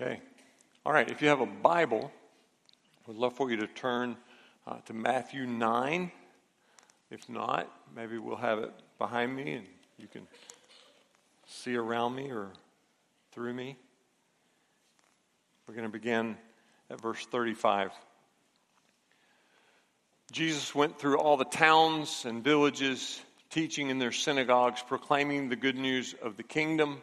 Okay. All right. If you have a Bible, we'd love for you to turn uh, to Matthew 9. If not, maybe we'll have it behind me and you can see around me or through me. We're going to begin at verse 35. Jesus went through all the towns and villages, teaching in their synagogues, proclaiming the good news of the kingdom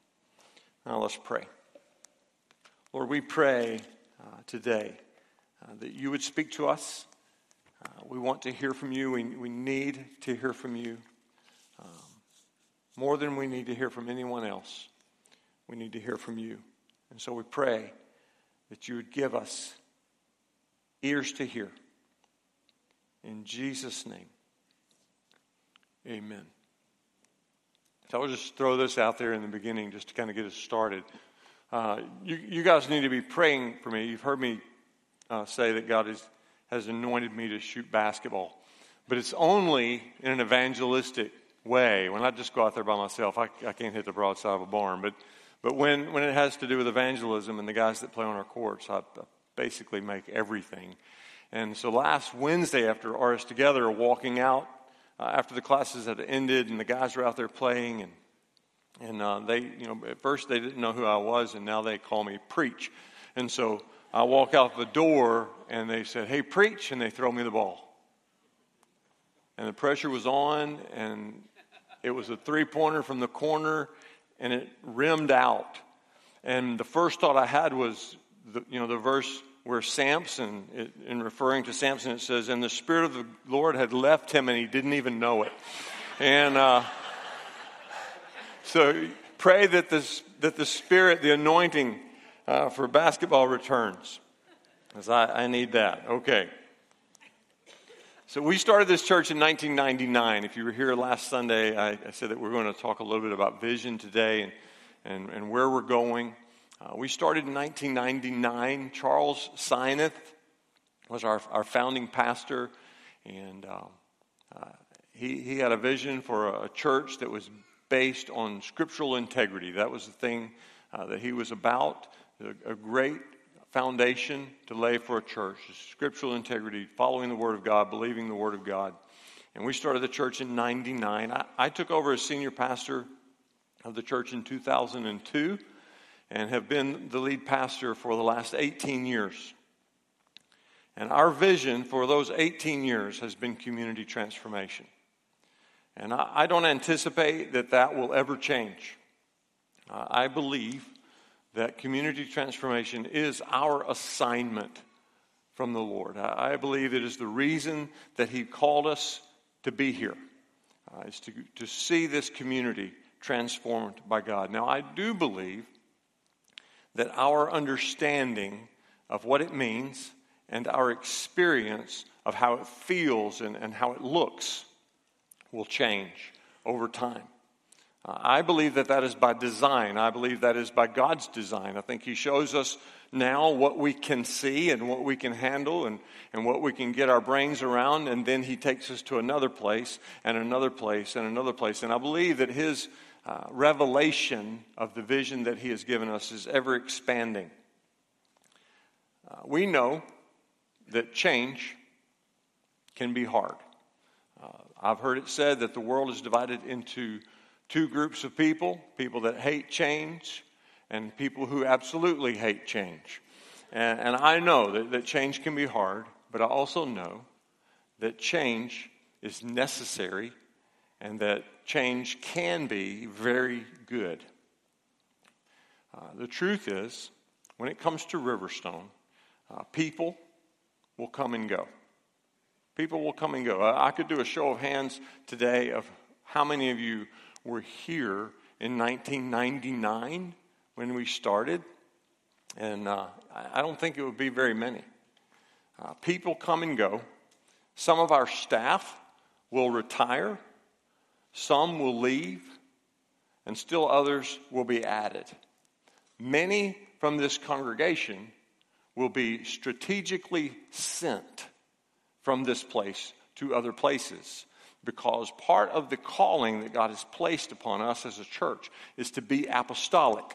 Now let's pray. Lord, we pray uh, today uh, that you would speak to us. Uh, we want to hear from you. We, we need to hear from you um, more than we need to hear from anyone else. We need to hear from you. And so we pray that you would give us ears to hear. In Jesus' name, amen. So I'll just throw this out there in the beginning just to kind of get us started. Uh, you, you, guys need to be praying for me. You've heard me uh, say that God is, has anointed me to shoot basketball, but it's only in an evangelistic way. When I just go out there by myself, I, I can't hit the broadside of a barn. But, but when, when it has to do with evangelism and the guys that play on our courts, I, I basically make everything. And so last Wednesday, after RS Together, walking out uh, after the classes had ended and the guys were out there playing and and uh, they, you know, at first they didn't know who I was, and now they call me Preach. And so I walk out the door, and they said, Hey, Preach, and they throw me the ball. And the pressure was on, and it was a three pointer from the corner, and it rimmed out. And the first thought I had was, the, you know, the verse where Samson, in referring to Samson, it says, And the Spirit of the Lord had left him, and he didn't even know it. And uh, so pray that, this, that the Spirit, the anointing uh, for basketball returns. Because I, I need that. Okay. So we started this church in 1999. If you were here last Sunday, I, I said that we're going to talk a little bit about vision today and, and, and where we're going. Uh, we started in 1999. Charles Sineth was our, our founding pastor, and um, uh, he, he had a vision for a, a, church that was based on scriptural integrity. That was the thing uh, that he was about, a, a, great foundation to lay for a church scriptural integrity, following the Word of God, believing the Word of God. And we started the church in 99. I, I took over as senior pastor of the church in 2002 and have been the lead pastor for the last 18 years. And our vision for those 18 years has been community transformation. And I, I don't anticipate that that will ever change. Uh, I believe that community transformation is our assignment from the Lord. I, I believe it is the reason that He called us to be here, uh, is to, to see this community transformed by God. Now, I do believe that our understanding of what it means and our experience of how it feels and, and how it looks will change over time. Uh, I believe that that is by design. I believe that is by God's design. I think He shows us now what we can see and what we can handle and, and what we can get our brains around, and then He takes us to another place and another place and another place. And I believe that His uh, revelation of the vision that He has given us is ever expanding. Uh, we know that change can be hard. Uh, I've heard it said that the world is divided into two groups of people people that hate change and people who absolutely hate change. And, and I know that, that change can be hard, but I also know that change is necessary and that change can be very good. Uh, the truth is, when it comes to Riverstone, uh, people will come and go. People will come and go. I, I could do a show of hands today of how many of you were here in 1999 when we started. And uh, I don't think it would be very many. Uh, people come and go. Some of our staff will retire, some will leave, and still others will be added. Many from this congregation will be strategically sent from this place to other places because part of the calling that God has placed upon us as a church is to be apostolic.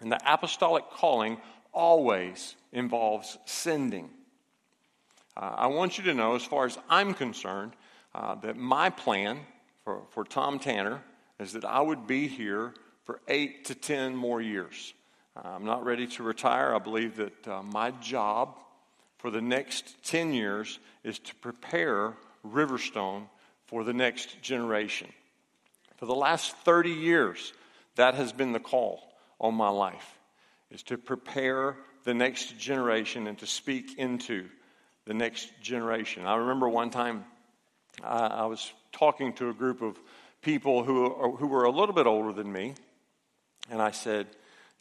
And the apostolic calling always involves sending. Uh, I want you to know, as far as I'm concerned, uh, that my plan for, for Tom Tanner is that I would be here for eight to ten more years. Uh, I'm not ready to retire. I believe that uh, my job for the next 10 years is to prepare Riverstone for the next generation. For the last 30 years, that has been the call on my life, is to prepare the next generation and to speak into the next generation. I remember one time I, I was talking to a group of people who, uh, who were a little bit older than me, and I said,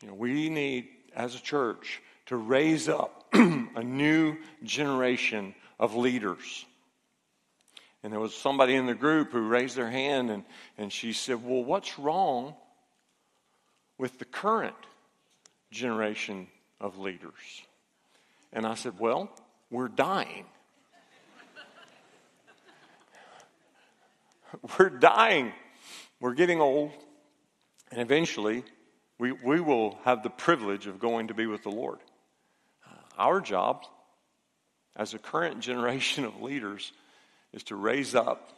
you know, we need, as a church, to raise up a new generation of leaders. And there was somebody in the group who raised their hand and, and she said, Well, what's wrong with the current generation of leaders? And I said, Well, we're dying. we're dying. We're getting old. And eventually, we, we will have the privilege of going to be with the Lord. Uh, our job as a current generation of leaders is to raise up,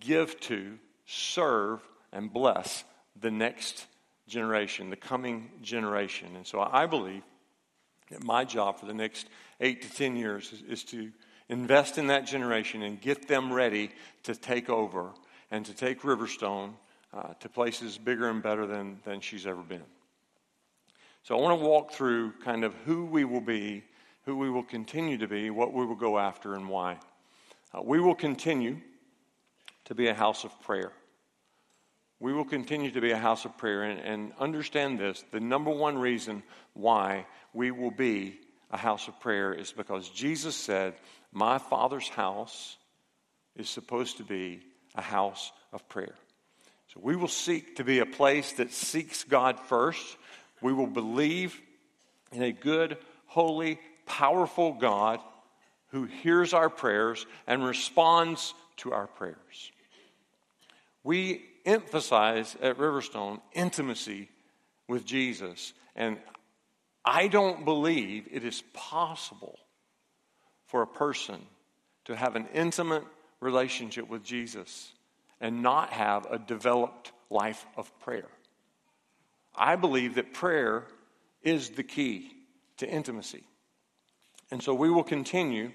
give to, serve, and bless the next generation, the coming generation. And so I believe that my job for the next eight to 10 years is, is to invest in that generation and get them ready to take over and to take Riverstone uh, to places bigger and better than, than she's ever been. So I want to walk through kind of who we will be, who we will continue to be, what we will go after, and why. Uh, we will continue to be a house of prayer. We will continue to be a house of prayer. And, and understand this the number one reason why we will be a house of prayer is because Jesus said, My Father's house is supposed to be a house of prayer. So we will seek to be a place that seeks God first. We will believe in a good, holy, powerful God who hears our prayers and responds to our prayers. We emphasize at Riverstone intimacy with Jesus, and I don't believe it is possible for a person to have an intimate relationship with Jesus and not have a developed life of prayer. I believe that prayer is the key to intimacy. And so we will continue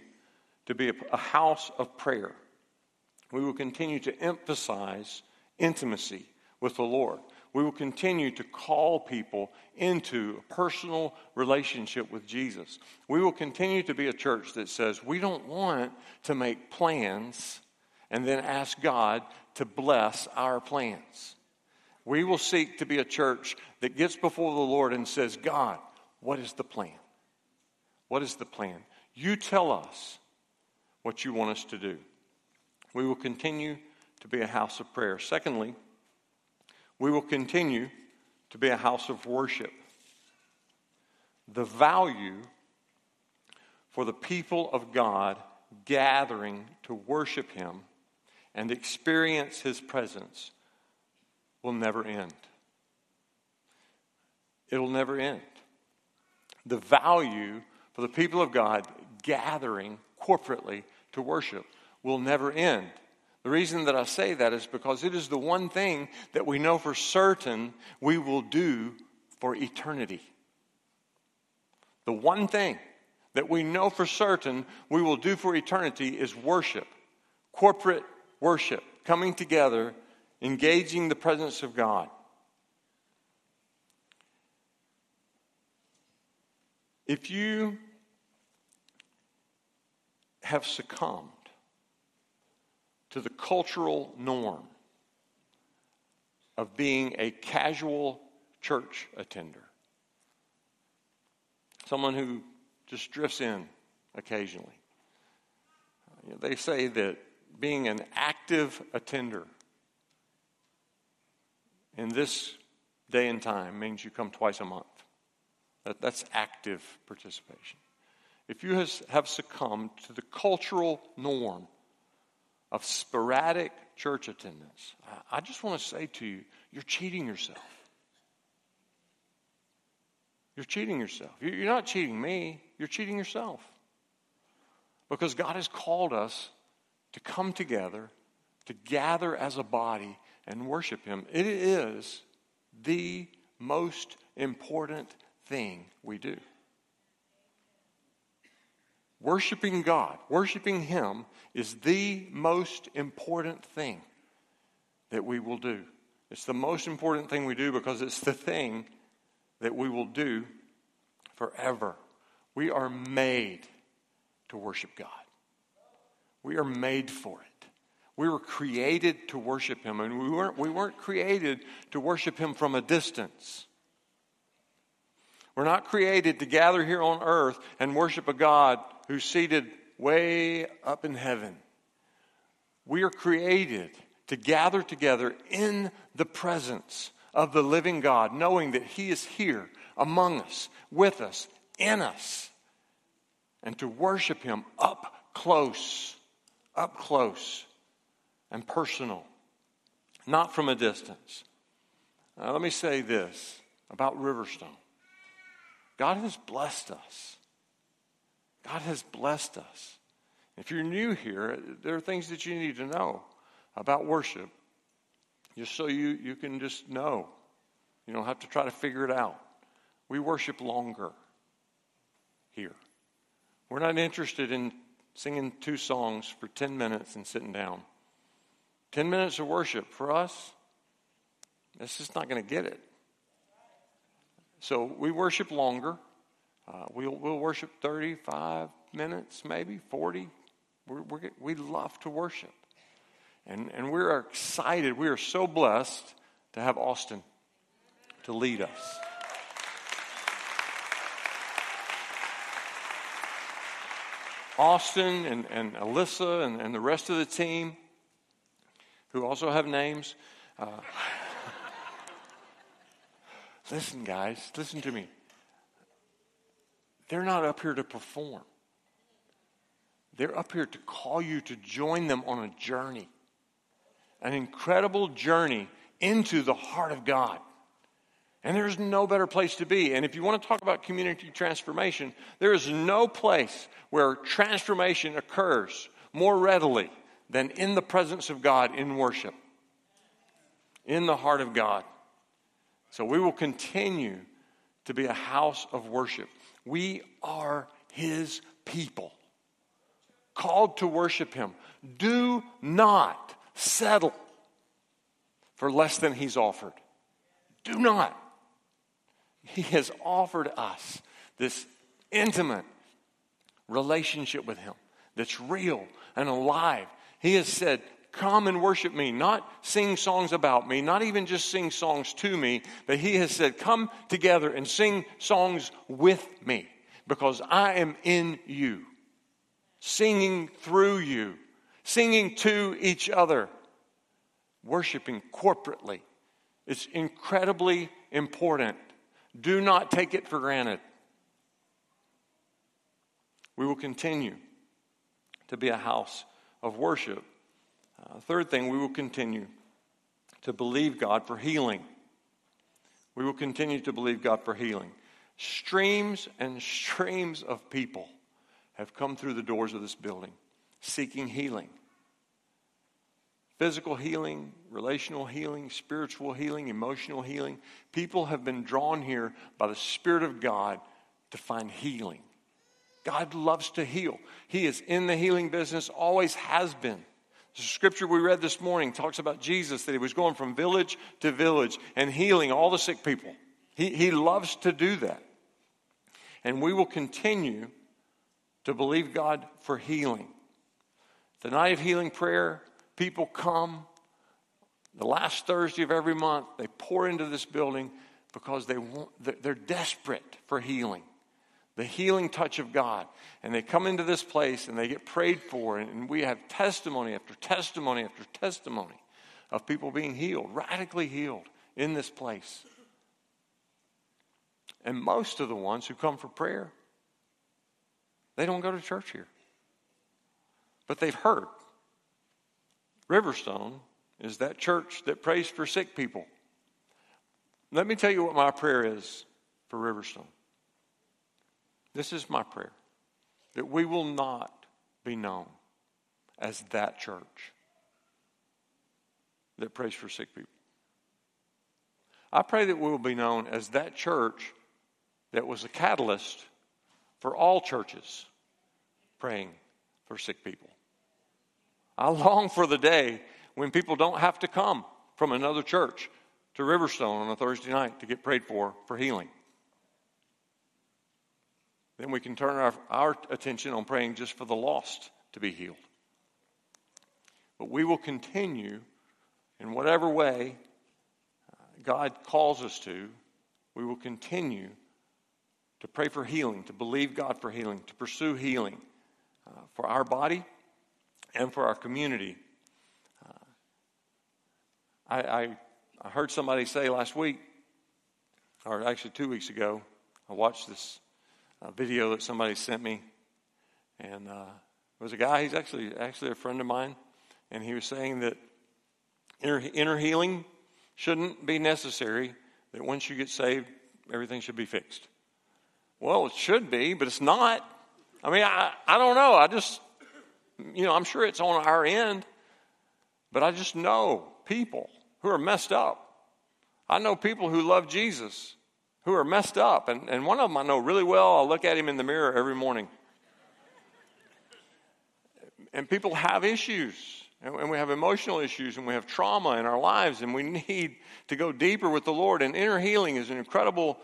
to be a, house of prayer. We will continue to emphasize intimacy with the Lord. We will continue to call people into a personal relationship with Jesus. We will continue to be a church that says we don't want to make plans and then ask God to bless our plans. We will seek to be a church that gets before the Lord and says, God, what is the plan? What is the plan? You tell us what you want us to do. We will continue to be a house of prayer. Secondly, we will continue to be a house of worship. The value for the people of God gathering to worship Him and experience His presence will never end. It'll never end. The value for the people of God gathering corporately to worship will never end. The reason that I say that is because it is the one thing that we know for certain we will do for eternity. The one thing that we know for certain we will do for eternity is worship, corporate worship, coming together, engaging the presence of God. If you have succumbed to the cultural norm of being a casual church attender, someone who just drifts in occasionally. They say that being an active attender in this day and time means you come twice a month. That, that's active participation. If you has, have succumbed to the cultural norm of sporadic church attendance, I, just want to say to you, you're cheating yourself. You're cheating yourself. You're not cheating me, you're cheating yourself. Because God has called us to come together, to gather as a body and worship Him. It is the most important thing we do. Worshiping God, worshiping Him, is the most important thing that we will do. It's the most important thing we do because it's the thing that we will do forever. We are made to worship God. We are made for it. We were created to worship Him, and we weren't, we weren't created to worship Him from a distance. We're not created to gather here on earth and worship a God who's seated way up in heaven. We are created to gather together in the presence of the living God, knowing that He is here among us, with us, in us, and to worship Him up close, up close and personal, not from a distance. Now, let me say this about Riverstone God has blessed us. God has blessed us. If you're new here, there are things that you need to know about worship, just so you, you can just know. You don't have to try to figure it out. We worship longer here. We're not interested in singing two songs for 10 minutes and sitting down. 10 minutes of worship for us, it's just not going to get it. So we worship longer. Uh, we'll, we'll worship 35 minutes, maybe 40. We're, we're, we love to worship. And, and we're excited. We are so blessed to have Austin to lead us. Austin and, and Alyssa and, and the rest of the team, who also have names. Uh, listen, guys, listen to me. They're not up here to perform, they're up here to call you to join them on a journey, an incredible journey into the heart of God. And there's no better place to be. And if you want to talk about community transformation, there is no place where transformation occurs more readily than in the presence of God in worship, in the heart of God. So we will continue to be a house of worship. We are His people, called to worship Him. Do not settle for less than He's offered. Do not. He has offered us this intimate relationship with Him that's real and alive. He has said, Come and worship me, not sing songs about me, not even just sing songs to me, but He has said, Come together and sing songs with me because I am in you, singing through you, singing to each other, worshiping corporately. It's incredibly important do not take it for granted. We will continue to be a house of worship. Uh, third thing, we will continue to believe God for healing. We will continue to believe God for healing. Streams and streams of people have come through the doors of this building seeking healing physical healing, relational healing, spiritual healing, emotional healing. People have been drawn here by the Spirit of God to find healing. God loves to heal. He is in the healing business, always has been. The scripture we read this morning talks about Jesus, that he was going from village to village and healing all the sick people. He, he loves to do that. And we will continue to believe God for healing. The night of healing prayer People come the last Thursday of every month, they pour into this building because they want, they're desperate for healing. The healing touch of God. And they come into this place and they get prayed for, and we have testimony after testimony after testimony of people being healed, radically healed in this place. And most of the ones who come for prayer, they don't go to church here. But they've heard. Riverstone is that church that prays for sick people. Let me tell you what my prayer is for Riverstone. This is my prayer that we will not be known as that church that prays for sick people. I pray that we will be known as that church that was a catalyst for all churches praying for sick people. I long for the day when people don't have to come from another church to Riverstone on a Thursday night to get prayed for for healing. Then we can turn our, our attention on praying just for the lost to be healed. But we will continue in whatever way uh, God calls us to, we will continue to pray for healing, to believe God for healing, to pursue healing uh, for our body and for our community. Uh, I, I, I, heard somebody say last week, or actually two weeks ago, I watched this uh, video that somebody sent me, and uh, it was a guy. He's actually actually a friend of mine, and he was saying that inner, inner healing shouldn't be necessary. That once you get saved, everything should be fixed. Well, it should be, but it's not. I mean, I, I don't know. I just, you know, I'm sure it's on our end, but I just know people who are messed up. I know people who love Jesus who are messed up, and, and one of them I know really well. I look at him in the mirror every morning. And people have issues, and we have emotional issues, and we have trauma in our lives, and we need to go deeper with the Lord. And inner healing is an incredible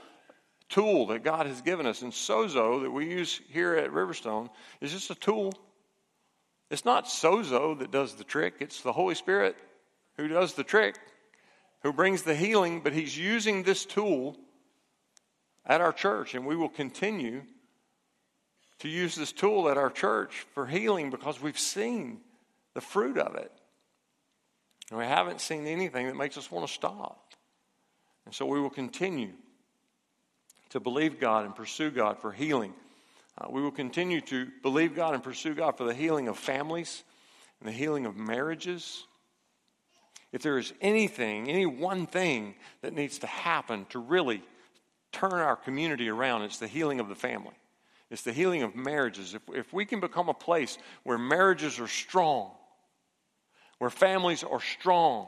tool that God has given us. And sozo that we use here at Riverstone is just a tool. It's not sozo that does the trick, it's the Holy Spirit who does the trick, who brings the healing, but He's using this tool at our church, and we will continue to use this tool at our church for healing because we've seen the fruit of it. And we haven't seen anything that makes us want to stop. And so we will continue to believe God and pursue God for healing. Uh, we will continue to believe God and pursue God for the healing of families and the healing of marriages. If there is anything, any one thing that needs to happen to really turn our community around, it's the healing of the family. It's the healing of marriages. If, if we can become a place where marriages are strong, where families are strong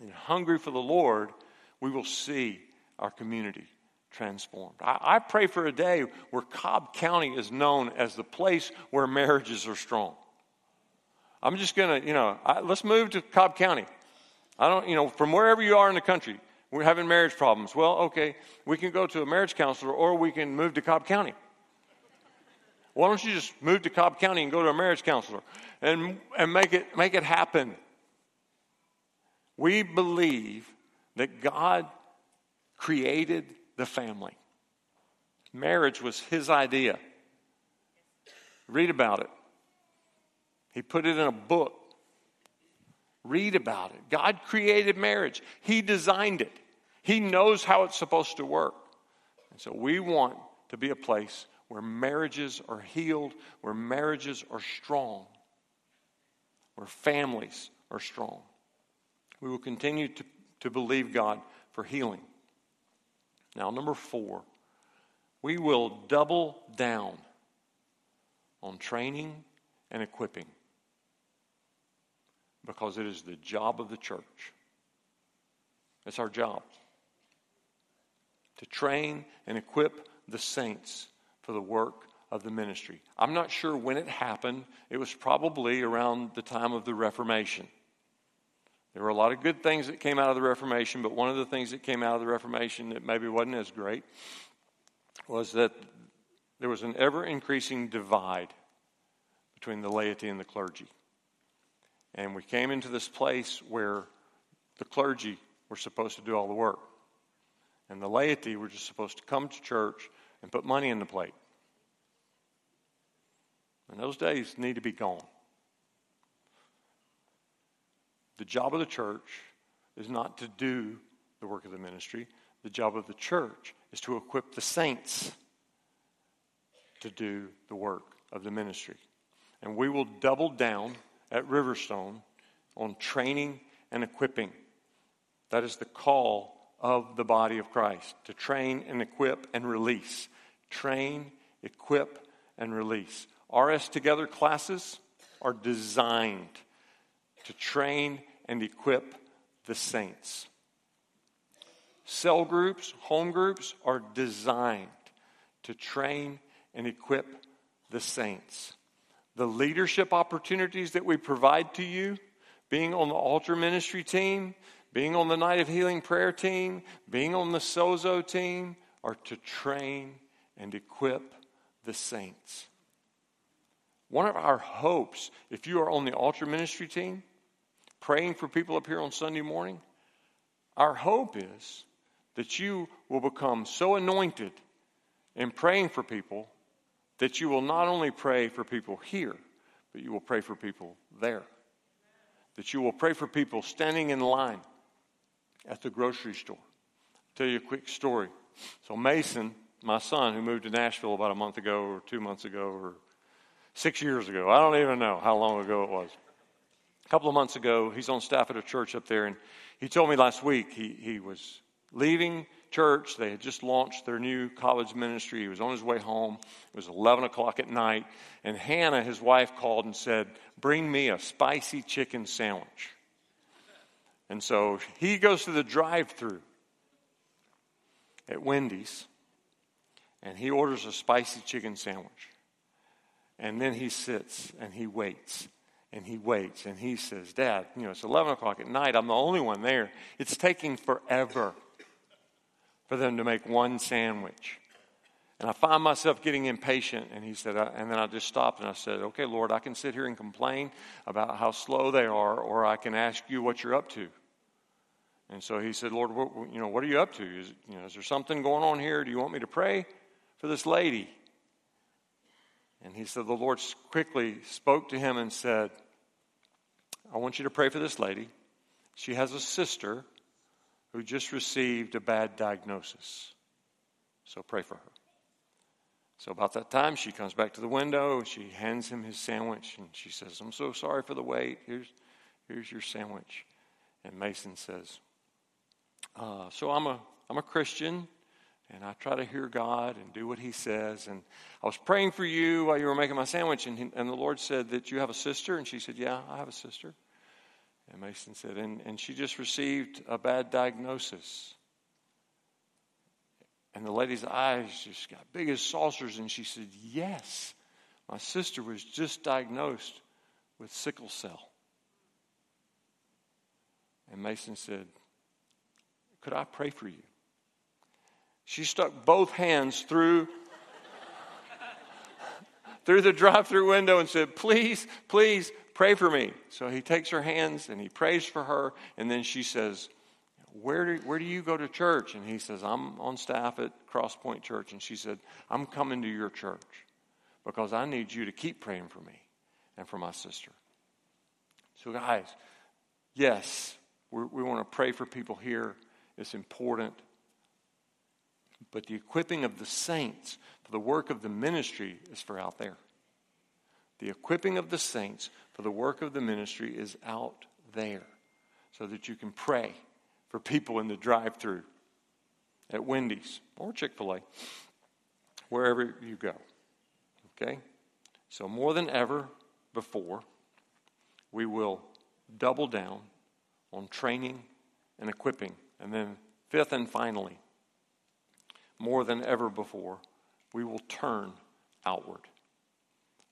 and hungry for the Lord, we will see our community transformed. I, I, pray for a day where Cobb County is known as the place where marriages are strong. I'm just going to, you know, I, let's move to Cobb County. I don't, you know, from wherever you are in the country, we're having marriage problems. Well, okay, we can go to a marriage counselor or we can move to Cobb County. Why don't you just move to Cobb County and go to a marriage counselor and, and make, it, make it happen? We believe that God created the family. Marriage was his idea. Read about it. He put it in a book. Read about it. God created marriage, He designed it, He knows how it's supposed to work. And so we want to be a place where marriages are healed, where marriages are strong, where families are strong. We will continue to, to believe God for healing. Now, number four, we will double down on training and equipping because it is the job of the church. It's our job to train and equip the saints for the work of the ministry. I'm not sure when it happened. It was probably around the time of the Reformation. There were a lot of good things that came out of the Reformation, but one of the things that came out of the Reformation that maybe wasn't as great was that there was an ever increasing divide between the laity and the clergy. And we came into this place where the clergy were supposed to do all the work. And the laity were just supposed to come to church, and put money in the plate. And those days need to be gone. The job of the church is not to do the work of the ministry. The job of the church is to equip the saints to do the work of the ministry. And we will double down at Riverstone on training and equipping. That is the call of the body of Christ to train and equip and release. Train, equip, and release. RS Together classes are designed to train and equip the saints. Cell groups, home groups are designed to train and equip the saints. The leadership opportunities that we provide to you, being on the altar ministry team, being on the night of healing prayer team, being on the sozo team, are to train and equip the saints. One of our hopes, if you are on the altar ministry team, praying for people up here on Sunday morning, our hope is that you will become so anointed in praying for people that you will not only pray for people here, but you will pray for people there. That you will pray for people standing in line at the grocery store. I'll tell you a quick story. So, Mason, my son, who moved to Nashville about a month ago, or two months ago, or six years ago, I don't even know how long ago it was. A couple of months ago, he's on staff at a church up there, and he told me last week he, he was leaving church. They had just launched their new college ministry. He was on his way home. It was 11 o'clock at night. And Hannah, his wife, called and said, Bring me a spicy chicken sandwich. And so he goes to the drive through at Wendy's and he orders a spicy chicken sandwich. And then he sits and he waits and he waits and he says, Dad, you know, it's 11 o'clock at night. I'm the only one there. It's taking forever for them to make one sandwich. And I find myself getting impatient. And he said, and then I just stopped and I said, okay, Lord, I can sit here and complain about how slow they are, or I can ask you what you're up to. And so he said, Lord, what, you know, what are you up to? Is, you know, is there something going on here? Do you want me to pray for this lady? And he said, the Lord quickly spoke to him and said, I want you to pray for this lady. She has a sister who just received a bad diagnosis. So pray for her. So, about that time, she comes back to the window. She hands him his sandwich and she says, I'm so sorry for the wait. Here's, here's your sandwich. And Mason says, uh, So, I'm a, I'm a Christian and I try to hear God and do what He says. And I was praying for you while you were making my sandwich, and, he, and the Lord said that you have a sister. And she said, Yeah, I have a sister. And Mason said, and, and she just received a bad diagnosis. And the lady's eyes just got big as saucers, and she said, Yes, my sister was just diagnosed with sickle cell. And Mason said, Could I pray for you? She stuck both hands through through the drive-through window and said, "Please, please Pray for me. So he takes her hands and he prays for her. And then she says, where do, where do you go to church? And he says, I'm on staff at Crosspoint Church. And she said, I'm coming to your church because I need you to keep praying for me and for my sister. So, guys, yes, we want to pray for people here. It's important. But the equipping of the saints for the work of the ministry is for out there. The equipping of the saints for the work of the ministry is out there so that you can pray for people in the drive through at Wendy's or Chick fil A, wherever you go. Okay? So, more than ever before, we will double down on training and equipping. And then, fifth and finally, more than ever before, we will turn outward.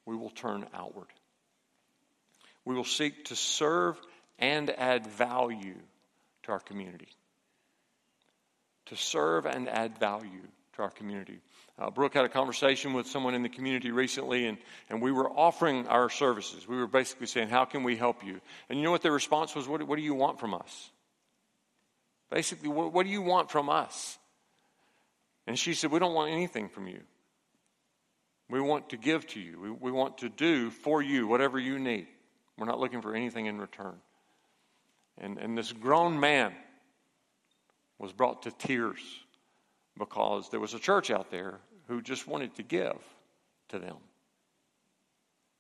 We will turn outward. We will seek to serve and add value to our community. To serve and add value to our community. Uh, Brooke had a conversation with someone in the community recently, and, and we were offering our services. We were basically saying, How can we help you? And you know what the response was? What, what do you want from us? Basically, what, what do you want from us? And she said, We don't want anything from you. We want to give to you. We, we want to do for you whatever you need. We're not looking for anything in return. And, and this grown man was brought to tears because there was a church out there who just wanted to give to them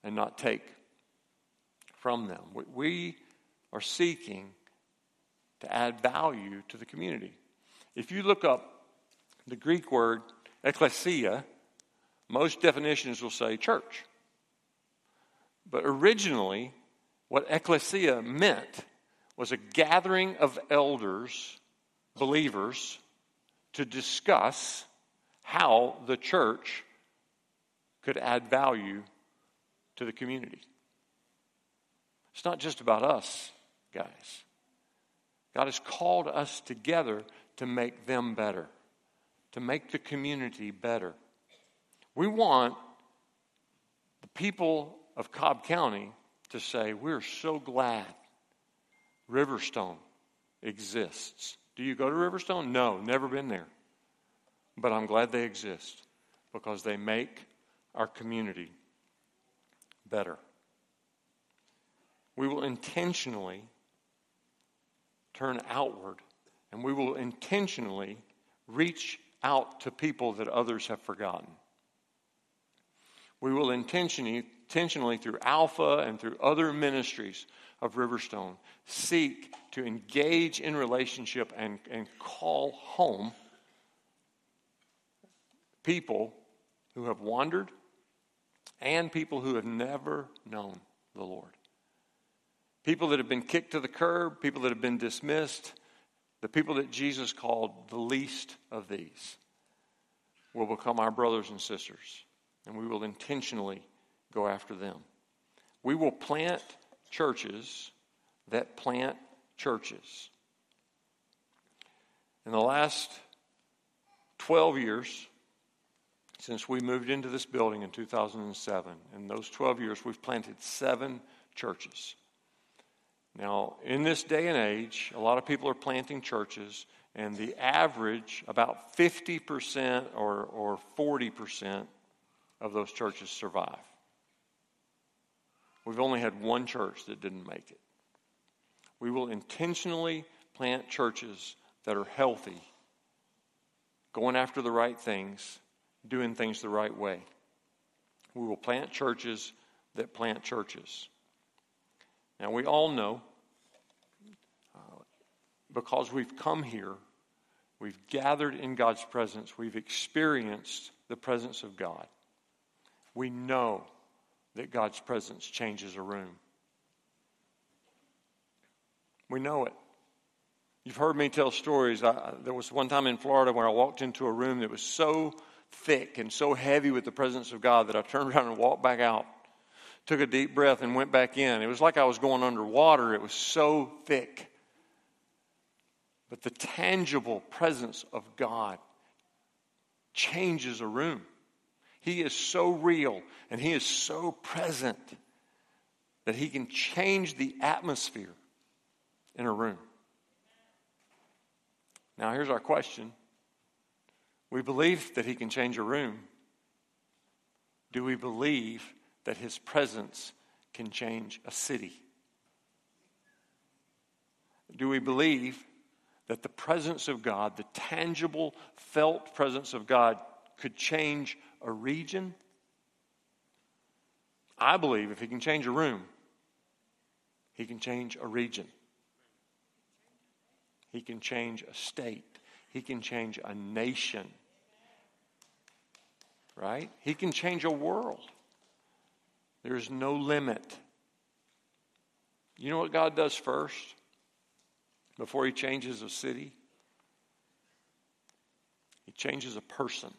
and not take from them. We are seeking to add value to the community. If you look up the Greek word ecclesia, most definitions will say church. But originally, what ecclesia meant was a gathering of elders, believers, to discuss how the church could add value to the community. It's not just about us, guys. God has called us together to make them better, to make the community better. We want the people of Cobb County to say, We're so glad Riverstone exists. Do you go to Riverstone? No, never been there. But I'm glad they exist because they make our community better. We will intentionally turn outward and we will intentionally reach out to people that others have forgotten. We will intentionally, intentionally through Alpha and through other ministries of Riverstone, seek to engage in relationship and, and call home people who have wandered and people who have never known the Lord. People that have been kicked to the curb, people that have been dismissed, the people that Jesus called the least of these will become our brothers and sisters, and we will intentionally go after them. We will plant churches that plant churches. In the last 12 years, since we moved into this building in 2007, in those 12 years, we've planted seven churches. Now, in this day and age, a lot of people are planting churches, and the average, about 50% or, or 40% of those churches survive. We've only had one church that didn't make it. We will intentionally plant churches that are healthy, going after the right things, doing things the right way. We will plant churches that plant churches. Now, we all know, uh, because we've come here, we've gathered in God's presence, we've experienced the presence of God. We know that God's presence changes a room. We know it. You've heard me tell stories. I, there was one time in Florida where I walked into a room that was so thick and so heavy with the presence of God that I turned around and walked back out took a deep breath, and went back in. It was like I was going underwater. It was so thick. But the tangible presence of God changes a room. He is so real and He is so present that He can change the atmosphere in a room. Now, here's our question We believe that He can change a room. Do we believe that his presence can change a city? Do we believe that the presence of God, the tangible, felt presence of God, could change a region? I believe if he can change a room, he can change a region. He can change a state. He can change a nation. Right? He can change a world. There's no limit. You know what God does first before He changes a city? He changes a person.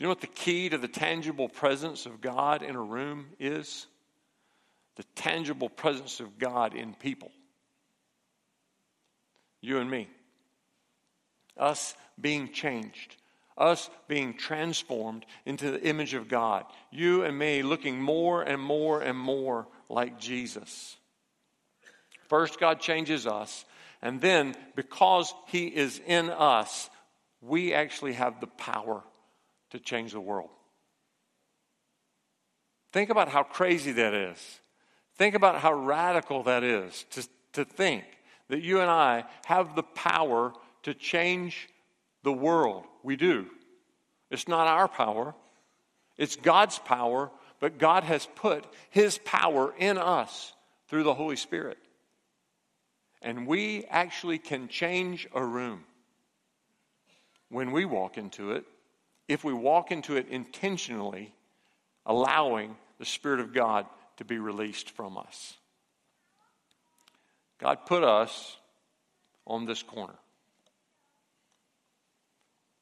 You know what the key to the tangible presence of God in a room is? The tangible presence of God in people. You and me. Us being changed us being transformed into the image of God. You and me looking more and more and more like Jesus. First, God changes us, And then, because He is in us, we actually have the power to change the world. Think about how crazy that is. Think about how radical that is to, to think that you and I have the power to change the world. We do. It's not our power, it's God's power, but God has put His power in us through the Holy Spirit. And we actually can change a room when we walk into it, if we walk into it intentionally, allowing the Spirit of God to be released from us. God put us on this corner.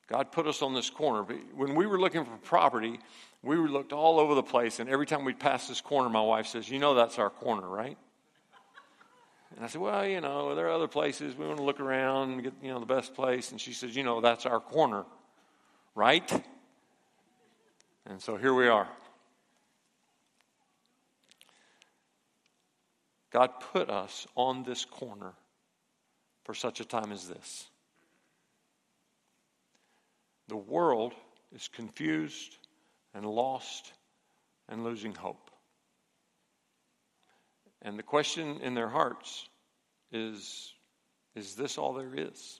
God put us on this corner. When we were looking for property, we looked all over the place, and every time we'd pass this corner, my wife says, You know, that's our corner, right? And I said, Well, you know, there are other places. We want to look around and get, you know, the best place. And she says, You know, that's our corner, right? And so here we are. God put us on this corner for such a time as this. The world is confused and lost and losing hope. And the question in their hearts is Is this all there is?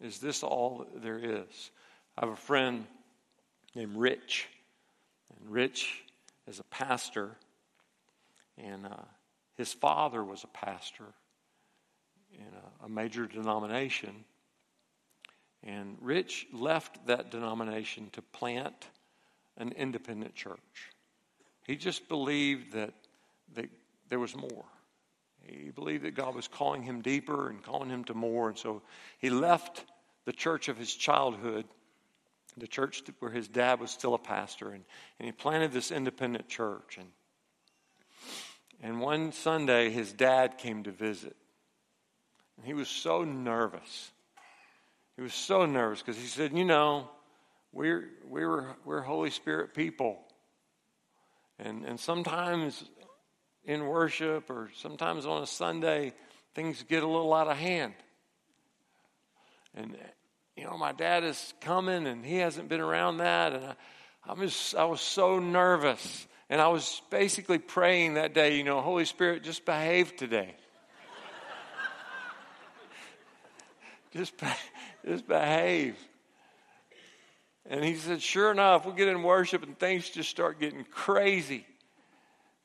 Is this all there is? I have a friend named Rich. And Rich is a pastor and uh, his father was a pastor in a, a major denomination. And Rich left that denomination to plant an independent church. He just believed that, that there was more. He believed that God was calling him deeper and calling him to more. And so he left the church of his childhood, the church where his dad was still a pastor, and, and he planted this independent church. And and one Sunday, his dad came to visit. And he was so nervous. He was so nervous because he said, You know, we're, we're, we're Holy Spirit people. And, and sometimes in worship or sometimes on a Sunday, things get a little out of hand. And, you know, my dad is coming and he hasn't been around that. And I, I'm just, I was so nervous. And I was basically praying that day, you know, Holy Spirit, just behave today. just, just behave. And he said, sure enough, we get in worship and things just start getting crazy.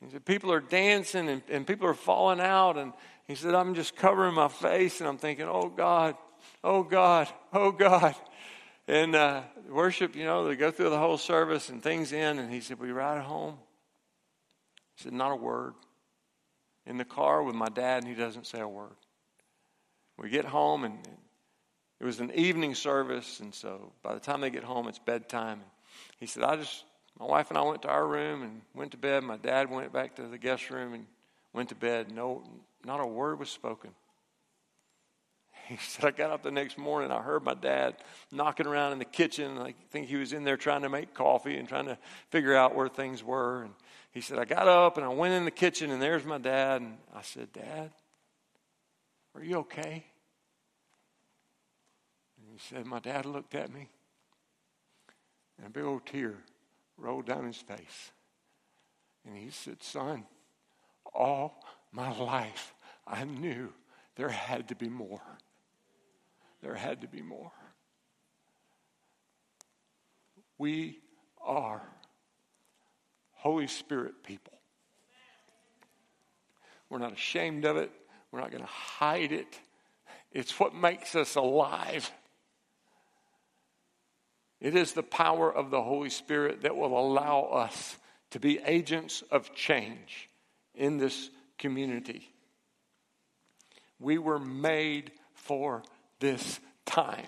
He said, people are dancing and, and people are falling out. And he said, I'm just covering my face and I'm thinking, oh God, oh God, oh God. And uh, worship, you know, they go through the whole service and things in. And he said, we ride home. He said, Not a word. In the car with my dad, and he doesn't say a word. We get home, and it was an evening service, and so by the time they get home, it's bedtime. And he said, I just, my wife and I went to our room and went to bed. My dad went back to the guest room and went to bed. No, not a word was spoken. He said, I got up the next morning. I heard my dad knocking around in the kitchen. I think he was in there trying to make coffee and trying to figure out where things were. And he said, I got up and I went in the kitchen and there's my dad. And I said, Dad, are you okay? And he said, My dad looked at me and a big old tear rolled down his face. And he said, Son, all my life I knew there had to be more. There had to be more. We are Holy Spirit people. We're not ashamed of it. We're not going to hide it. It's what makes us alive. It is the power of the Holy Spirit that will allow us to be agents of change in this community. We were made for this time.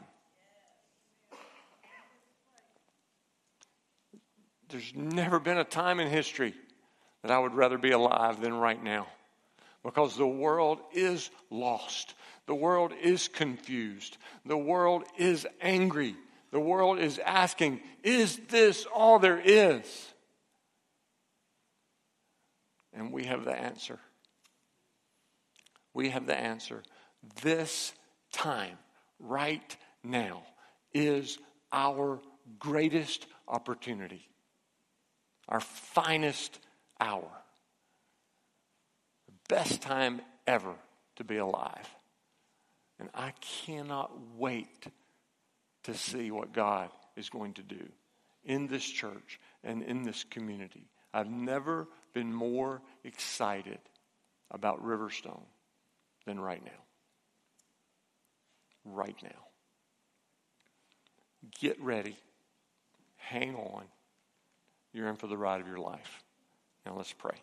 There's never been a time in history that I would rather be alive than right now because the world is lost. The world is confused. The world is angry. The world is asking, Is this all there is? And we have the answer. We have the answer. This time, right now, is our greatest opportunity, our finest hour, the best time ever to be alive. And I cannot wait to see what God is going to do in this church and in this community. I've never been more excited about Riverstone than right now. Right now. Get ready. Hang on. You're in for the ride of your life. Now let's pray.